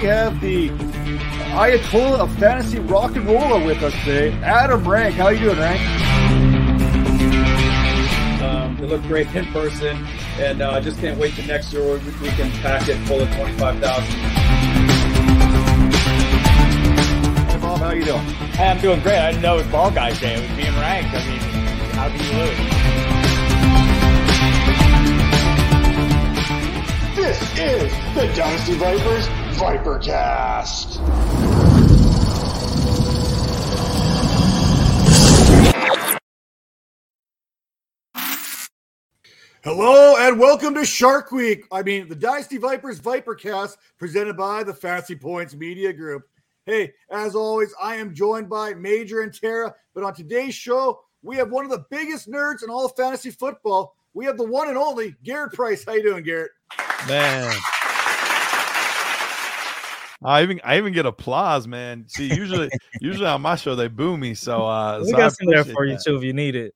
we have the Ayatollah of fantasy rock and roll with us today, Adam Rank. How you doing, Rank? Um, they look great in person, and I uh, just can't wait to next year we, we can pack it full of twenty-five thousand. Bob, how you doing? Hey, I'm doing great. I didn't know it was Ball Guys Day. It was being ranked. I mean, how do you lose? This is the Dynasty Vipers Vipercast. Hello and welcome to Shark Week. I mean, the Dynasty Vipers Vipercast presented by the Fantasy Points Media Group. Hey, as always, I am joined by Major and Tara, but on today's show, we have one of the biggest nerds in all of fantasy football. We have the one and only Garrett Price. How you doing, Garrett? Man. I even I even get applause, man. See, usually usually on my show they boo me, so uh we so got some there for that. you too if you need it.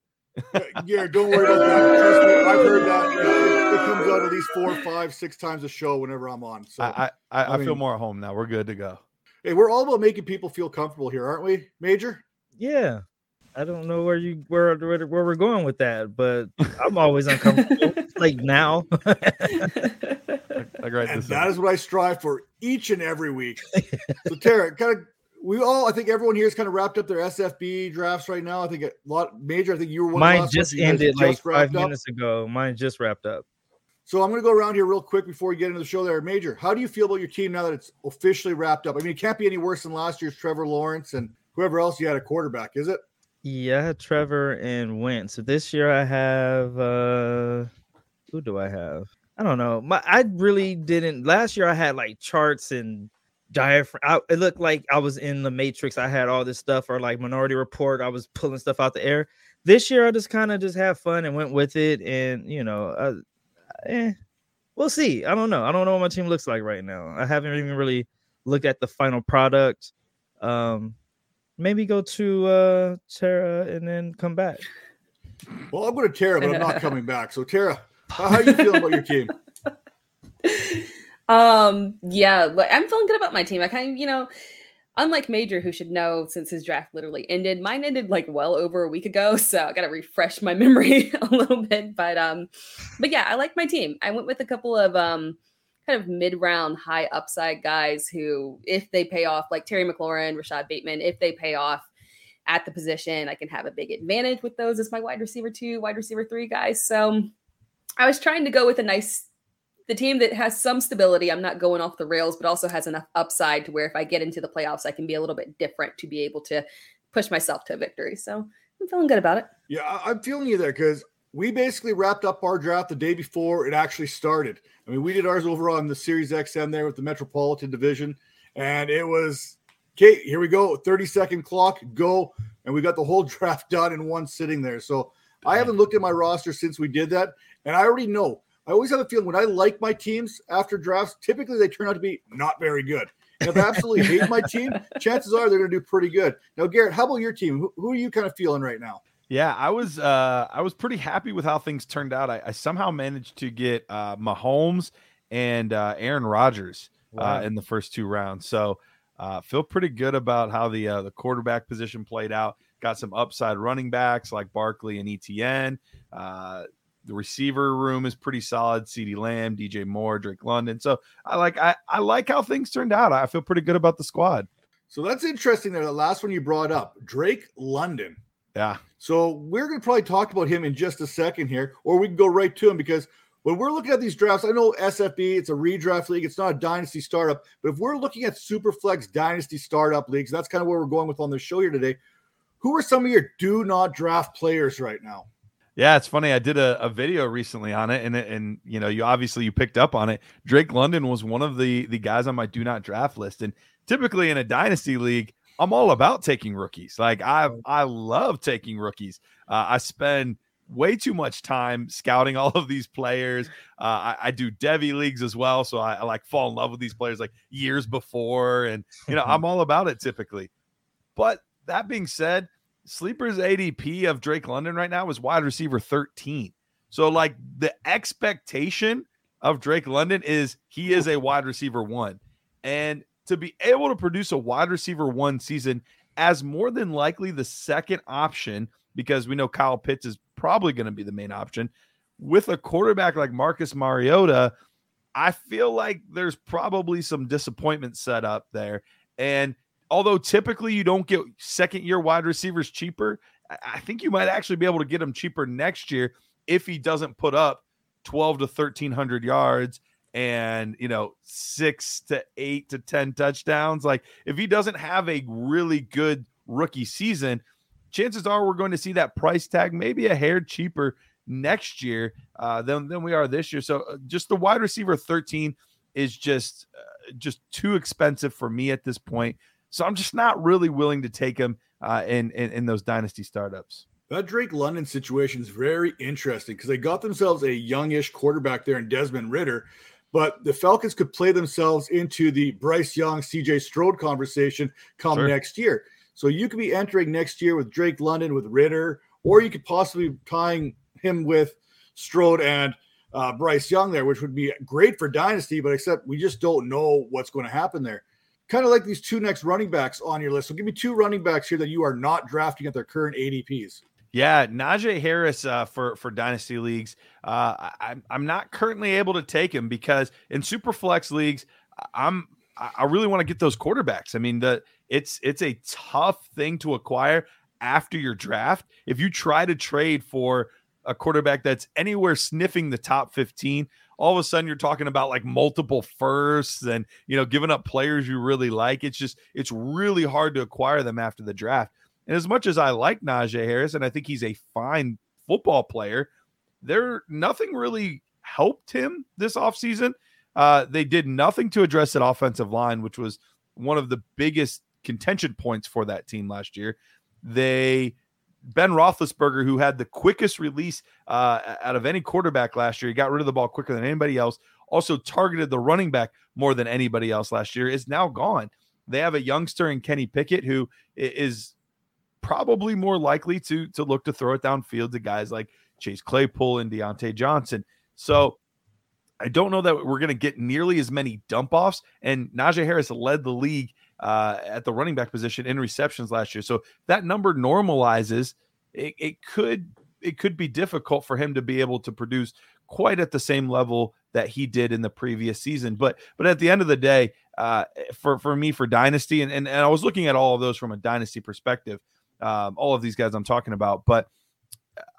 yeah, don't worry about that. Trust me, I've heard that. You know, it, it, comes out at least four, five, six times a show whenever I'm on. So I I, I, I mean, feel more at home now. We're good to go. Hey, we're all about making people feel comfortable here, aren't we, Major? Yeah. I don't know where you where where, where we're going with that, but I'm always uncomfortable. like now. and that is what I strive for each and every week. So Tara, kind of we all I think everyone here has kind of wrapped up their SFB drafts right now. I think a lot major. I think you were one. Mine just ended like five minutes up. ago. Mine just wrapped up. So I'm going to go around here real quick before we get into the show. There, Major, how do you feel about your team now that it's officially wrapped up? I mean, it can't be any worse than last year's Trevor Lawrence and whoever else you had a quarterback, is it? Yeah, Trevor and Wentz. So this year I have uh who do I have? I don't know. My I really didn't last year I had like charts and diaphragm. I, it looked like I was in the Matrix. I had all this stuff, or like Minority Report. I was pulling stuff out the air. This year, I just kind of just have fun and went with it, and you know, uh, eh, we'll see. I don't know. I don't know what my team looks like right now. I haven't even really looked at the final product. Um, maybe go to uh Tara and then come back. Well, I'm going to Tara, but I'm not coming back. So, Tara, how, how you feeling about your team? Um, yeah, I'm feeling good about my team. I kind of, you know, unlike Major, who should know since his draft literally ended, mine ended like well over a week ago. So I got to refresh my memory a little bit. But um, but yeah, I like my team. I went with a couple of um kind of mid-round high upside guys who, if they pay off, like Terry McLaurin, Rashod Bateman, if they pay off at the position, I can have a big advantage with those as my wide receiver two, wide receiver three guys. So I was trying to go with a nice the team that has some stability. I'm not going off the rails, but also has enough upside to where if I get into the playoffs, I can be a little bit different to be able to push myself to a victory. So I'm feeling good about it. Yeah, I'm feeling you there because we basically wrapped up our draft the day before it actually started. I mean, we did ours over on the SiriusXM there with the Metropolitan Division, and it was okay. Here we go, 30 second clock, go, and we got the whole draft done in one sitting there. So I haven't looked at my roster since we did that, and I already know I always have a feeling when I like my teams after drafts, typically they turn out to be not very good. And if I absolutely hate my team, chances are they're going to do pretty good. Now, Garrett, how about your team? Who, who, are you kind of feeling right now? Yeah, I was uh, I was pretty happy with how things turned out. I, I somehow managed to get uh, Mahomes and uh, Aaron Rodgers uh, in the first two rounds. So uh, feel pretty good about how the uh, the quarterback position played out. Got some upside running backs like Barkley and ETN. Uh, the receiver room is pretty solid. CeeDee Lamb, DJ Moore, Drake London. So I like I, I like how things turned out. I feel pretty good about the squad. So that's interesting there. The last one you brought up, Drake London. Yeah. So we're going to probably talk about him in just a second here, or we can go right to him because when we're looking at these drafts, I know SFB, it's a redraft league, it's not a dynasty startup, but if we're looking at Superflex dynasty startup leagues, that's kind of where we're going with on the show here today. Who are some of your do not draft players right now? Yeah, it's funny. I did a, a video recently on it, and and you know, you obviously you picked up on it. Drake London was one of the the guys on my do not draft list, and typically in a dynasty league, I'm all about taking rookies. Like I I love taking rookies. Uh, I spend way too much time scouting all of these players. Uh, I, I, do devy leagues as well, so I, I, like fall in love with these players like years before, and you know I'm all about it typically. But that being said, Sleeper's ADP of Drake London right now is wide receiver 13. So, like, the expectation of Drake London is he is a wide receiver one. And to be able to produce a wide receiver one season as more than likely the second option, because we know Kyle Pitts is probably going to be the main option, with a quarterback like Marcus Mariota, I feel like there's probably some disappointment set up there. And although typically you don't get second year wide receivers cheaper, I think you might actually be able to get him cheaper next year if he doesn't put up 12 to 1300 yards and you know six to eight to ten touchdowns. Like if he doesn't have a really good rookie season chances are we're going to see that price tag maybe a hair cheaper next year uh, than, than we are this year. So uh, just the wide receiver 13 is just uh, just too expensive for me at this point so i'm just not really willing to take him uh, in, in in those dynasty startups that Drake London situation is very interesting because they got themselves a youngish quarterback there in Desmond Ridder, but the Falcons could play themselves into the Bryce Young, CJ Stroud conversation come sure. next year. So you could be entering next year with Drake London, with Ritter, or you could possibly tying him with Strode and uh, Bryce Young there, which would be great for Dynasty, but except we just don't know what's going to happen there. Kind of like these two next running backs on your list. So give me two running backs here that you are not drafting at their current ADPs. Yeah, Najee Harris uh, for for dynasty leagues. Uh, I, I'm not currently able to take him because in super flex leagues, I'm I really want to get those quarterbacks. I mean, the it's it's a tough thing to acquire after your draft. If you try to trade for a quarterback that's anywhere sniffing the top 15, all of a sudden you're talking about like multiple firsts and you know giving up players you really like. It's just it's really hard to acquire them after the draft. And as much as I like Najee Harris and I think he's a fine football player, there nothing really helped him this offseason. Uh, they did nothing to address that offensive line, which was one of the biggest contention points for that team last year. They Ben Roethlisberger, who had the quickest release uh, out of any quarterback last year, he got rid of the ball quicker than anybody else. Also targeted the running back more than anybody else last year. Is now gone. They have a youngster in Kenny Pickett who is probably more likely to to look to throw it downfield to guys like Chase Claypool and Diontae Johnson. So I don't know that we're going to get nearly as many dump offs. And Najee Harris led the league uh, at the running back position in receptions last year. So that number normalizes. It, it could it could be difficult for him to be able to produce quite at the same level that he did in the previous season. But but at the end of the day, uh, for for me for dynasty, and, and and I was looking at all of those from a dynasty perspective um, all of these guys I'm talking about. But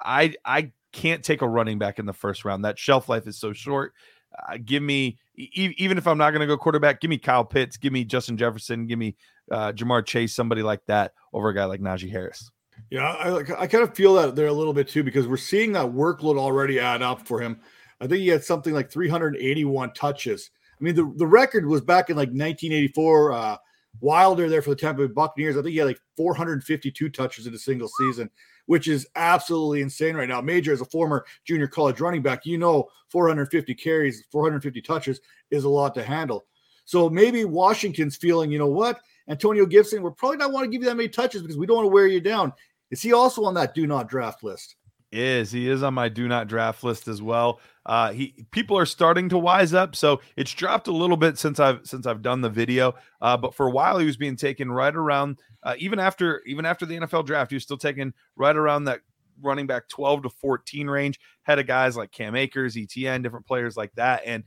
I I can't take a running back in the first round. That shelf life is so short. Uh, give me e- even if I'm not going to go quarterback, give me Kyle Pitts, give me Justin Jefferson, give me uh, Ja'Marr Chase, somebody like that over a guy like Najee Harris. Yeah, I, I kind of feel that there a little bit too because we're seeing that workload already add up for him. I think he had something like 381 touches. I mean, the, the record was back in like 1984. Uh, Wilder there for the Tampa Bay Buccaneers. I think he had like 452 touches in a single season, which is absolutely insane right now. Major, as a former junior college running back, you know 450 carries, 450 touches is a lot to handle. So maybe Washington's feeling, you know what, Antonio Gibson, we're probably not want to give you that many touches because we don't want to wear you down. Is he also on that do not draft list? Is he is on my do not draft list as well. Uh, he people are starting to wise up, so it's dropped a little bit since I've since I've done the video. Uh, but for a while, he was being taken right around uh, even after even after the NFL draft, he was still taken right around that running back 12 to 14 range. Had of guys like Cam Akers, ETN, different players like that, and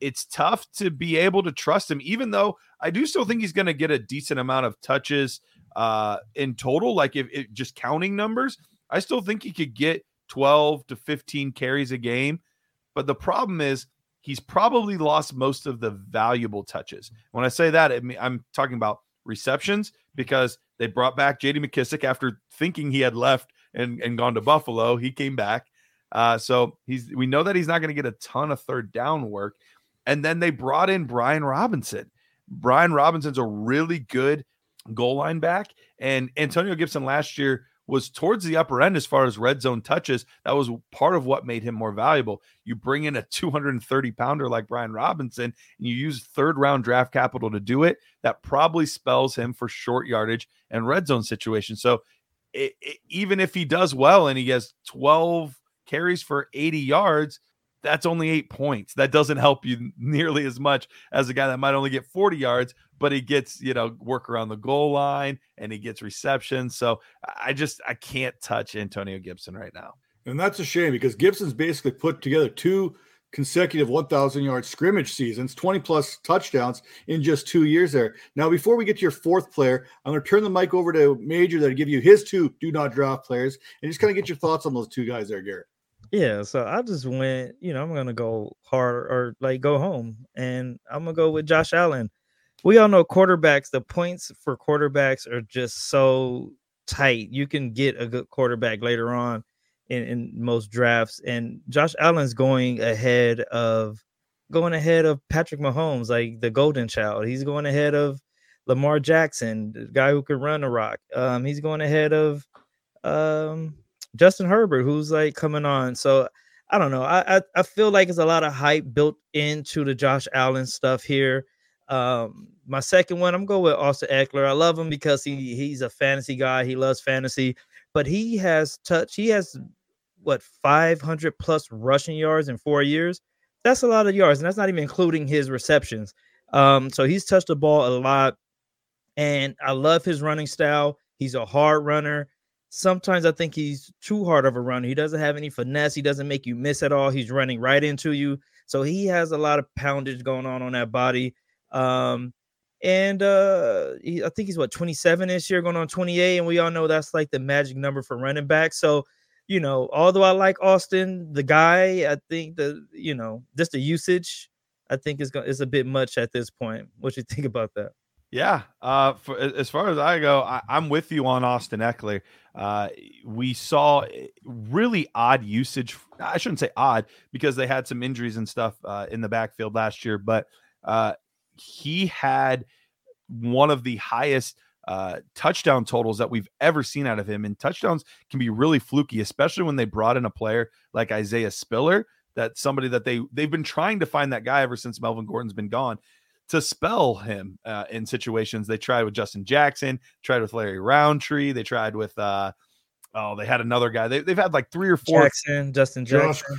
it's tough to be able to trust him. Even though I do still think he's going to get a decent amount of touches uh, in total, like if, if just counting numbers. I still think he could get 12 to 15 carries a game. But the problem is he's probably lost most of the valuable touches. When I say that, I'm talking about receptions because they brought back JD McKissic after thinking he had left and, and gone to Buffalo. He came back. Uh, so he's we know that he's not going to get a ton of third down work. And then they brought in Brian Robinson. Brian Robinson's a really good goal line back. And Antonio Gibson last year was towards the upper end as far as red zone touches. That was part of what made him more valuable. You bring in a 230 pounder like Brian Robinson, and you use third round draft capital to do it. That probably spells him for short yardage and red zone situations. So it, it, even if he does well and he has 12 carries for 80 yards, that's only eight points. That doesn't help you nearly as much as a guy that might only get 40 yards, but he gets, you know, work around the goal line and he gets reception. So I just I can't touch Antonio Gibson right now. And that's a shame because Gibson's basically put together two consecutive 1,000 yard scrimmage seasons, 20 plus touchdowns in just two years there. Now, before we get to your fourth player, I'm going to turn the mic over to Major to give you his two do not draft players and just kind of get your thoughts on those two guys there, Garrett. Yeah, so I just went, you know, I'm gonna go hard or like go home, and I'm gonna go with Josh Allen. We all know quarterbacks, the points for quarterbacks are just so tight. You can get a good quarterback later on in, in most drafts, and Josh Allen's going ahead of going ahead of Patrick Mahomes, like the golden child. He's going ahead of Lamar Jackson, the guy who could run a rock. Um, he's going ahead of um Justin Herbert, who's like coming on. So I don't know. I, I, I feel like it's a lot of hype built into the Josh Allen stuff here. Um, my second one, I'm going with Austin Ekeler. I love him because he he's a fantasy guy. He loves fantasy, but he has touch. He has what 500 plus rushing yards in four years. That's a lot of yards, and that's not even including his receptions. Um, so he's touched the ball a lot, and I love his running style. He's a hard runner sometimes I think he's too hard of a runner. He doesn't have any finesse. He doesn't make you miss at all. He's running right into you. So he has a lot of poundage going on on that body. Um, and uh, he, I think he's what 27 this year, going on 28, and we all know that's like the magic number for running back. So, you know, although I like Austin, the guy, I think the you know just the usage, I think is is a bit much at this point. What you think about that? Yeah, uh, for, as far as I go, I, am with you on Austin Ekeler. Uh, we saw eh, really odd usage. I shouldn't say odd because they had some injuries and stuff uh, in the backfield last year, but uh, he had one of the highest uh, touchdown totals that we've ever seen out of him. And touchdowns can be really fluky, especially when they brought in a player like Isaiah Spiller. that somebody that they they've been trying to find that guy ever since Melvin Gordon's been gone to spell him uh, in situations. They tried with Justin Jackson, tried with Larry Rountree, they tried with uh oh, they had another guy. They, they've had like three or four Jackson, Justin Jackson.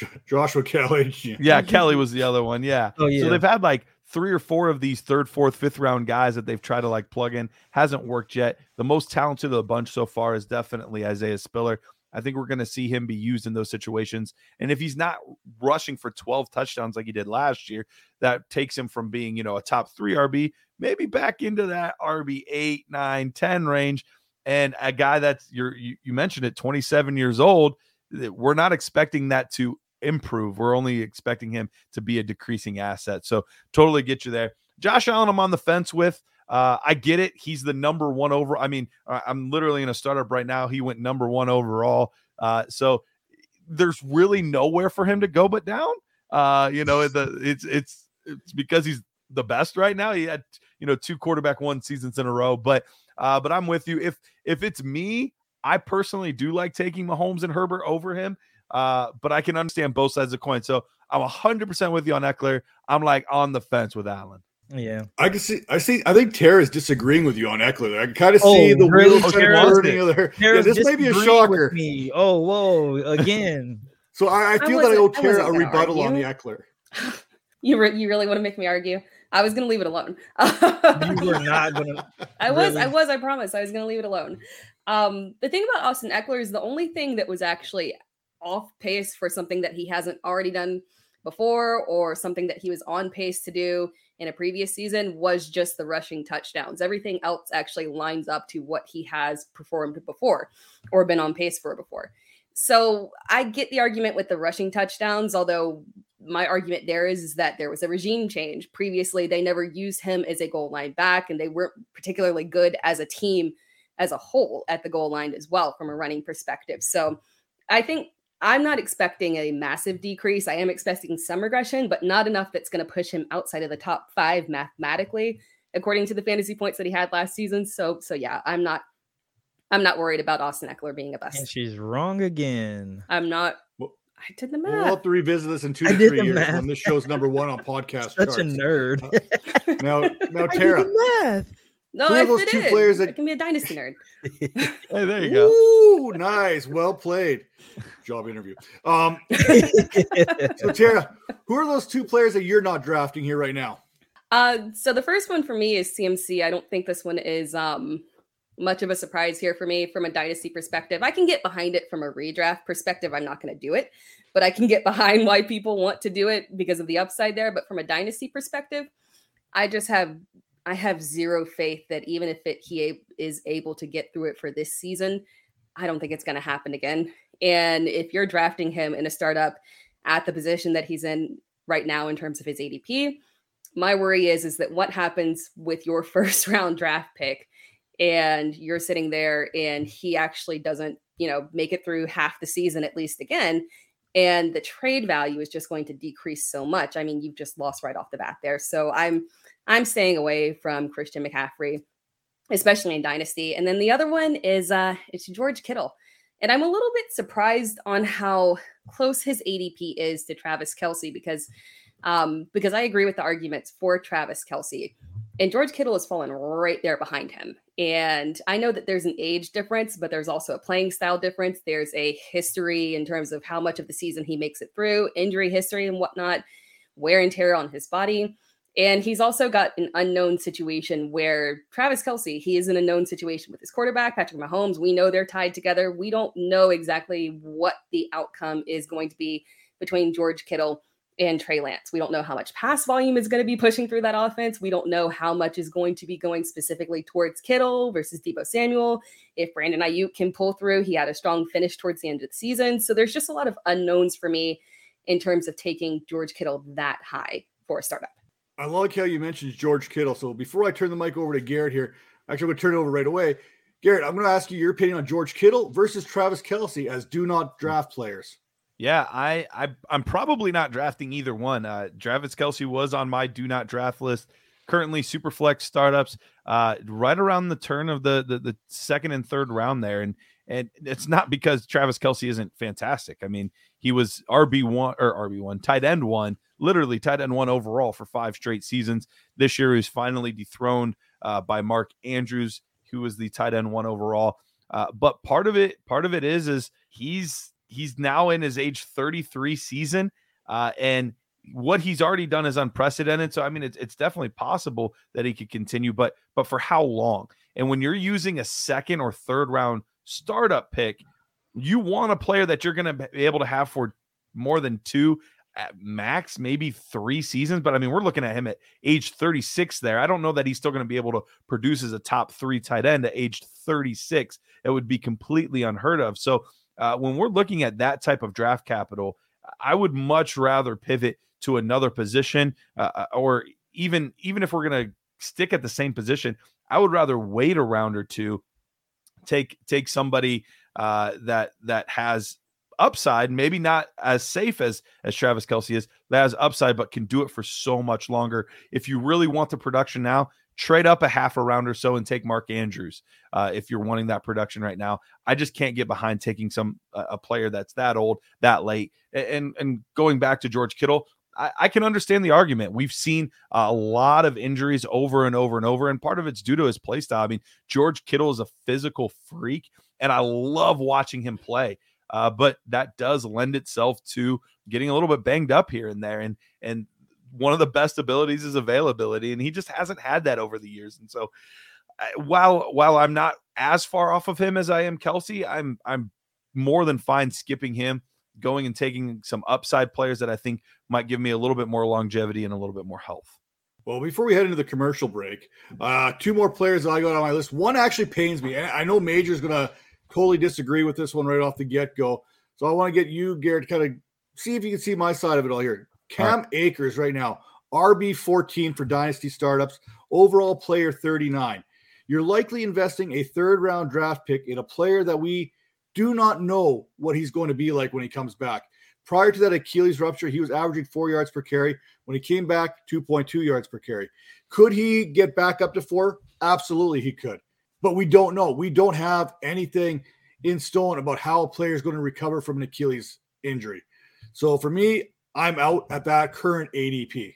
Josh, Joshua Kelley. Yeah, Kelley was the other one. Yeah. Oh, yeah. So they've had like three or four of these third, fourth, fifth round guys that they've tried to like plug in. Hasn't worked yet. The most talented of the bunch so far is definitely Isaiah Spiller. I think we're going to see him be used in those situations. And if he's not rushing for 12 touchdowns like he did last year, that takes him from being, you know, a top three RB, maybe back into that RB eight, nine, 10 range. And a guy that's you, you mentioned it, 27 years old, we're not expecting that to improve. We're only expecting him to be a decreasing asset. So totally get you there. Josh Allen, I'm on the fence with. Uh, I get it. He's the number one over. I mean, I'm literally in a startup right now. He went number one overall. Uh, so there's really nowhere for him to go but down. Uh, you know, the it's it's it's because he's the best right now. He had you know two quarterback one seasons in a row, but uh, but I'm with you. If if it's me, I personally do like taking Mahomes and Herbert over him. Uh, but I can understand both sides of the coin. So I'm 100% with you on Ekeler. I'm like on the fence with Allen. Yeah, I can see. I see. I think Tara is disagreeing with you on Ekeler. I can kind of oh, see the really? wheels turning. Of yeah, this may be a shocker. Me. Oh, whoa! Again. so I, I feel I that I owe Tara a rebuttal argue. on the Ekeler. you re- you really want to make me argue? I was going to leave it alone. you were not going to. I was. Really? I was. I promise. I was going to leave it alone. Um, the thing about Austin Ekeler is the only thing that was actually off pace for something that he hasn't already done before or something that he was on pace to do in a previous season was just the rushing touchdowns. Everything else actually lines up to what he has performed before or been on pace for before. So I get the argument with the rushing touchdowns, although my argument there is, is that there was a regime change. Previously, they never used him as a goal line back, and they weren't particularly good as a team as a whole at the goal line as well from a running perspective. So I think I'm not expecting a massive decrease. I am expecting some regression, but not enough that's going to push him outside of the top five mathematically, according to the fantasy points that he had last season. So, so yeah, I'm not, I'm not worried about Austin Ekeler being a bust. And she's wrong again. I'm not. I did the math. We'll have to revisit this in two to three years math. when this show's number one on podcast. Such charts. a nerd. Uh, now, now, Tara. No, Who are those fit two in. players I can be a dynasty nerd. Hey, there you go. Ooh, nice. Well played. Job interview. Um, so Tara, who are those two players that you're not drafting here right now? Uh, so the first one for me is CMC. I don't think this one is um much of a surprise here for me from a dynasty perspective. I can get behind it from a redraft perspective. I'm not going to do it, but I can get behind why people want to do it because of the upside there. But from a dynasty perspective, I just have I have zero faith that even if it he is able to get through it for this season, I don't think it's going to happen again. And if you're drafting him in a startup at the position that he's in right now in terms of his ADP, my worry is is that what happens with your first round draft pick and you're sitting there and he actually doesn't you know make it through half the season at least again and the trade value is just going to decrease so much i mean you've just lost right off the bat there so i'm i'm staying away from christian mccaffrey especially in dynasty and then the other one is uh it's george kittle and i'm a little bit surprised on how close his adp is to travis kelce because um, because I agree with the arguments for Travis Kelce. And George Kittle has fallen right there behind him. And I know that there's an age difference, but there's also a playing style difference. There's a history in terms of how much of the season he makes it through, injury history and whatnot, wear and tear on his body. And he's also got an unknown situation where Travis Kelce, he is in a known situation with his quarterback, Patrick Mahomes. We know they're tied together. We don't know exactly what the outcome is going to be between George Kittle and Trey Lance. We don't know how much pass volume is going to be pushing through that offense. We don't know how much is going to be going specifically towards Kittle versus Deebo Samuel. If Brandon Aiyuk can pull through, he had a strong finish towards the end of the season. So there's just a lot of unknowns for me in terms of taking George Kittle that high for a startup. I like how you mentioned George Kittle. So before I turn the mic over to Garrett here, actually, I'm going to turn it over right away. Garrett, I'm going to ask you your opinion on George Kittle versus Travis Kelce as do not draft players. Yeah, I, I I'm probably not drafting either one. Uh, Travis Kelce was on my do not draft list. Currently, Superflex startups, uh, right around the turn of the, the the second and third round there, and and it's not because Travis Kelce isn't fantastic. I mean, he was RB one or RB one, tight end one, literally tight end one overall for five straight seasons. This year, he was finally dethroned uh, by Mark Andrews, who was the tight end one overall. Uh, but part of it, part of it is, is he's he's now in his age 33 season uh, and what he's already done is unprecedented so i mean it's, it's definitely possible that he could continue but but for how long and when you're using a second or third round startup pick you want a player that you're going to be able to have for more than two at max maybe three seasons but i mean we're looking at him at age 36 there. I don't know that he's still going to be able to produce as a top three tight end at age 36 it would be completely unheard of. So uh, when we're looking at that type of draft capital, I would much rather pivot to another position, uh, or even even if we're going to stick at the same position, I would rather wait a round or two, take take somebody uh, that that has upside, maybe not as safe as as Travis Kelce is, that has upside, but can do it for so much longer. If you really want the production now, trade up a half a round or so and take Mark Andrews uh, if you're wanting that production right now. I just can't get behind taking some a player that's that old, that late, and and going back to George Kittle. I, I can understand the argument. We've seen a lot of injuries over and over and over, and part of it's due to his play style. I mean, George Kittle is a physical freak, and I love watching him play. Uh, but that does lend itself to getting a little bit banged up here and there, and and one of the best abilities is availability, and he just hasn't had that over the years. And so, uh, while while I'm not as far off of him as I am Kelce, I'm I'm more than fine skipping him, going and taking some upside players that I think might give me a little bit more longevity and a little bit more health. Well, before we head into the commercial break, uh, two more players that I got on my list. One actually pains me. I know Major's going to totally disagree with this one right off the get go. So I want to get you, Garrett, kind of see if you can see my side of it all here. Cam Akers right now, RB 14 for Dynasty startups, overall player 39. You're likely investing a third round draft pick in a player that we do not know what he's going to be like when he comes back. Prior to that Achilles rupture, he was averaging four yards per carry. When he came back, 2.2 yards per carry. Could he get back up to four? Absolutely, he could. But we don't know. We don't have anything in stone about how a player is going to recover from an Achilles injury. So for me, I'm out at that current ADP.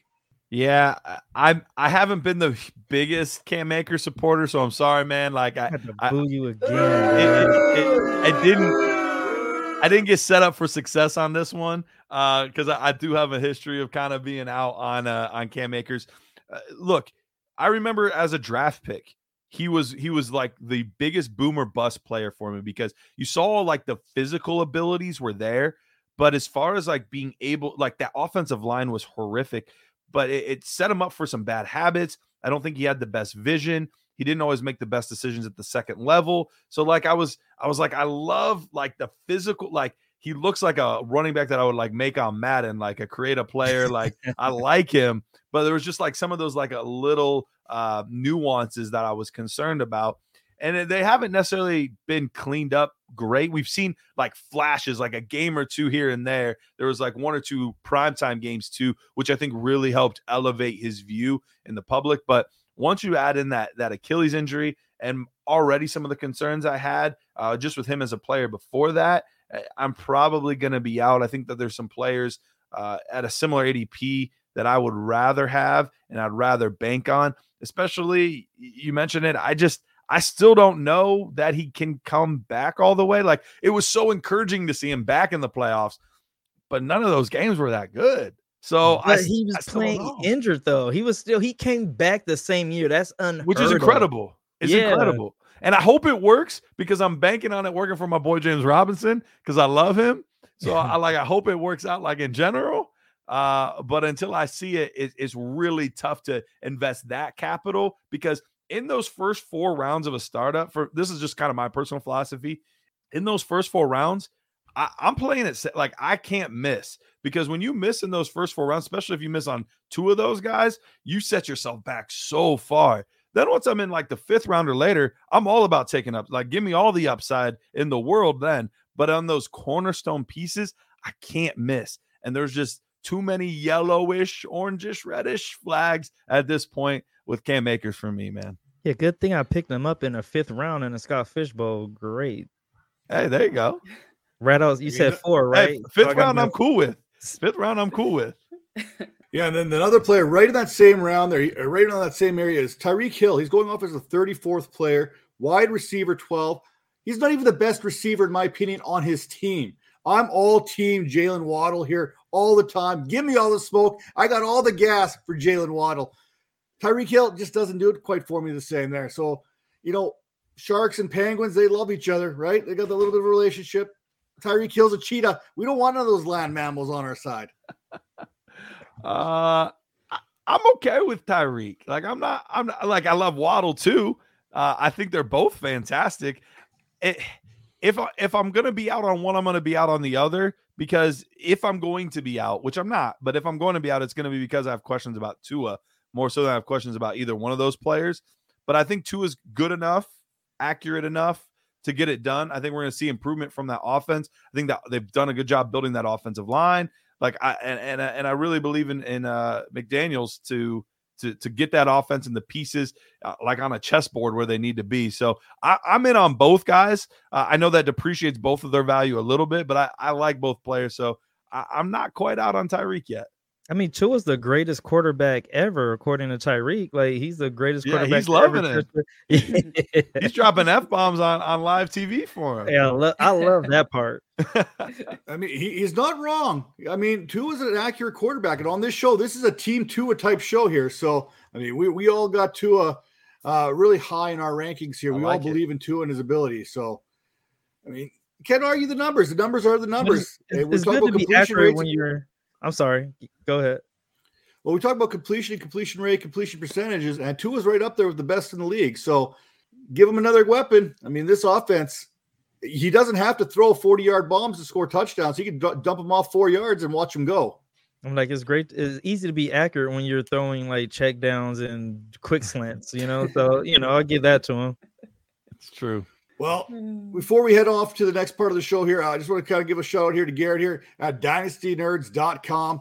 Yeah, I- I'm. I haven't been the biggest Cam Akers supporter, so I'm sorry, man. Like I, I had to I- boo you again. it, it, it, I didn't. I didn't get set up for success on this one because I, I do have a history of kind of being out on uh, on Cam Akers. Uh, look, I remember as a draft pick, he was he was like the biggest boomer bust player for me because you saw like the physical abilities were there, but as far as like being able, like that offensive line was horrific, but it, it set him up for some bad habits. I don't think he had the best vision. He didn't always make the best decisions at the second level. So like I was I was like I love like the physical like he looks like a running back that I would like make on Madden like a creative player like I like him but there was just like some of those like a little uh nuances that I was concerned about and they haven't necessarily been cleaned up great. We've seen like flashes, like a game or two here and there. There was like one or two primetime games too, which I think really helped elevate his view in the public. But once you add in that that Achilles injury and already some of the concerns I had uh, just with him as a player before that, I- I'm probably going to be out. I think that there's some players uh, at a similar ADP that I would rather have and I'd rather bank on. Especially you mentioned it. I just I still don't know that he can come back all the way. Like it was so encouraging to see him back in the playoffs, but none of those games were that good. So I, he was don't playing injured though. He was still he came back the same year. That's unheard which is incredible. It's Yeah. incredible. And I hope it works because I'm banking on it working for my boy James Robinson because I love him. So I like I hope it works out like in general. Uh, but until I see it, it, it's really tough to invest that capital because in those first four rounds of a startup, for this is just kind of my personal philosophy. In those first four rounds, I, I'm playing it like I can't miss because when you miss in those first four rounds, especially if you miss on two of those guys, you set yourself back so far. Then once I'm in like the fifth round or later, I'm all about taking up. Like, give me all the upside in the world then. But on those cornerstone pieces, I can't miss. And there's just too many yellowish, orangish, reddish flags at this point with Cam Akers for me, man. Yeah, good thing I picked him up in the fifth round in the Scott Fish Bowl. Great. Hey, there you go. Right out, you You said know- four, right? So I fifth got round, I'm cool with. Fifth round, I'm cool with. Yeah, and then another player right in that same round there, uh, right in that same area is Tyreek Hill. He's going off as the 34th player, wide receiver 12. He's not even the best receiver, in my opinion, on his team. I'm all team Jalen Waddle here all the time. Give me all the smoke. I got all the gas for Jalen Waddle. Tyreek Hill just doesn't do it quite for me the same there. So, you know, Sharks and Penguins, they love each other, right? They got a little bit of a relationship. Tyreek Hill's a cheetah. We don't want none of those land mammals on our side. Uh, I'm okay with Tyreek. Like, I'm not. I'm not like I love Waddle too. Uh, I think they're both fantastic. It, if I, if I'm gonna be out on one, I'm gonna be out on the other because if I'm going to be out, which I'm not, but if I'm going to be out, it's gonna be because I have questions about Tua more so than I have questions about either one of those players. But I think Tua is good enough, accurate enough to get it done. I think we're going to see improvement from that offense. I think that they've done a good job building that offensive line. Like I and and, and I really believe in in uh, McDaniel's to to to get that offense and the pieces uh, like on a chessboard where they need to be. So I, I'm in on both guys. Uh, I know that depreciates both of their value a little bit, but I, I like both players. So I, I'm not quite out on Tyreek yet. I mean, Tua's the greatest quarterback ever, according to Tyreek. Like he's the greatest Yeah, quarterback. he's to ever loving touch the- He's dropping f bombs on on live TV for him. yeah, I, lo- I love that part. I mean, he, he's not wrong. I mean, Tua is an accurate quarterback, and on this show, this is a team Tua type show here. So, I mean, we, we all got Tua uh, really high in our rankings here. I We like all it. believe in Tua and his ability. So, I mean, can't argue the numbers. The numbers are the numbers. It's, Hey, it's, we it's good about to be accurate rates. when you're. I'm sorry. Go ahead. Well, we talk about completion, completion rate, completion percentages, and two Tua's right up there with the best in the league. So, give him another weapon. I mean, this offense, he doesn't have to throw 40 yard bombs to score touchdowns. He can du- dump them off four yards and watch them go. I'm like, it's great. It's easy to be accurate when you're throwing like check downs and quick slants, you know. So, you know, I'll give that to him. It's true. Well, before we head off to the next part of the show here, I just want to kind of give a shout out here to Garrett here at dynastynerds.com.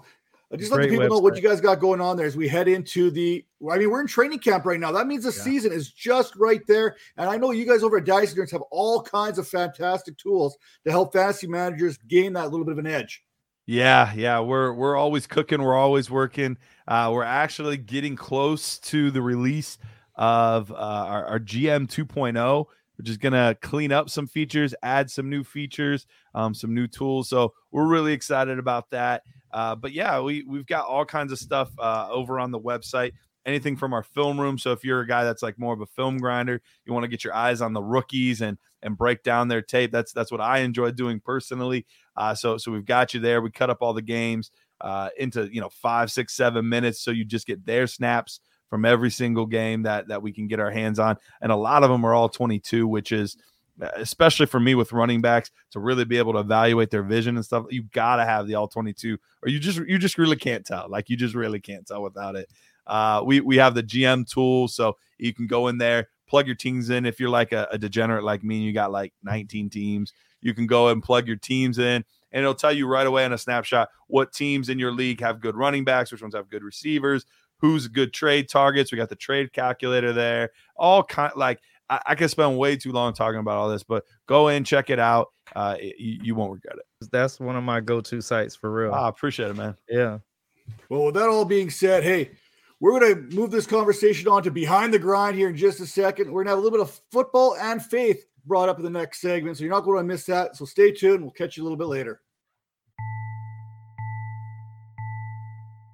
I just let the Great people know what you guys got going on there as we head into the. I mean, we're in training camp right now. That means the Yeah. season is just right there. And I know you guys over at Dynasty Nerds have all kinds of fantastic tools to help fantasy managers gain that little bit of an edge. Yeah, yeah, we're we're always cooking, we're always working. Uh, we're actually getting close to the release of uh, our, our GM 2.0, which is going to clean up some features, add some new features, um, some new tools. So we're really excited about that. Uh, but yeah, we we've got all kinds of stuff uh, over on the website. Anything from our film room. So if you're a guy that's like more of a film grinder, you want to get your eyes on the rookies and and break down their tape. That's that's what I enjoy doing personally. Uh, so so we've got you there. We cut up all the games uh, into you know five, six, seven minutes, so you just get their snaps from every single game that that we can get our hands on, and a lot of them are all 22, which is uh, especially for me with running backs to really be able to evaluate their vision and stuff. You got to have the all 22, or you just you just really can't tell. Like you just really can't tell without it. Uh, we we have the GM tool, so you can go in there, plug your teams in. If you're like a, a degenerate like me, and you got like 19 teams, you can go and plug your teams in and it'll tell you right away in a snapshot what teams in your league have good running backs, which ones have good receivers, who's good trade targets. We got the trade calculator there. All kind like I, I could spend way too long talking about all this, but go in, check it out. Uh, it, you, you, won't regret it. That's one of my go-to sites for real. I appreciate it, man. Yeah. Well, with that all being said, hey, we're going to move this conversation on to behind the grind here in just a second. We're going to have a little bit of football and faith brought up in the next segment. So you're not going to miss that. So stay tuned. We'll catch you a little bit later.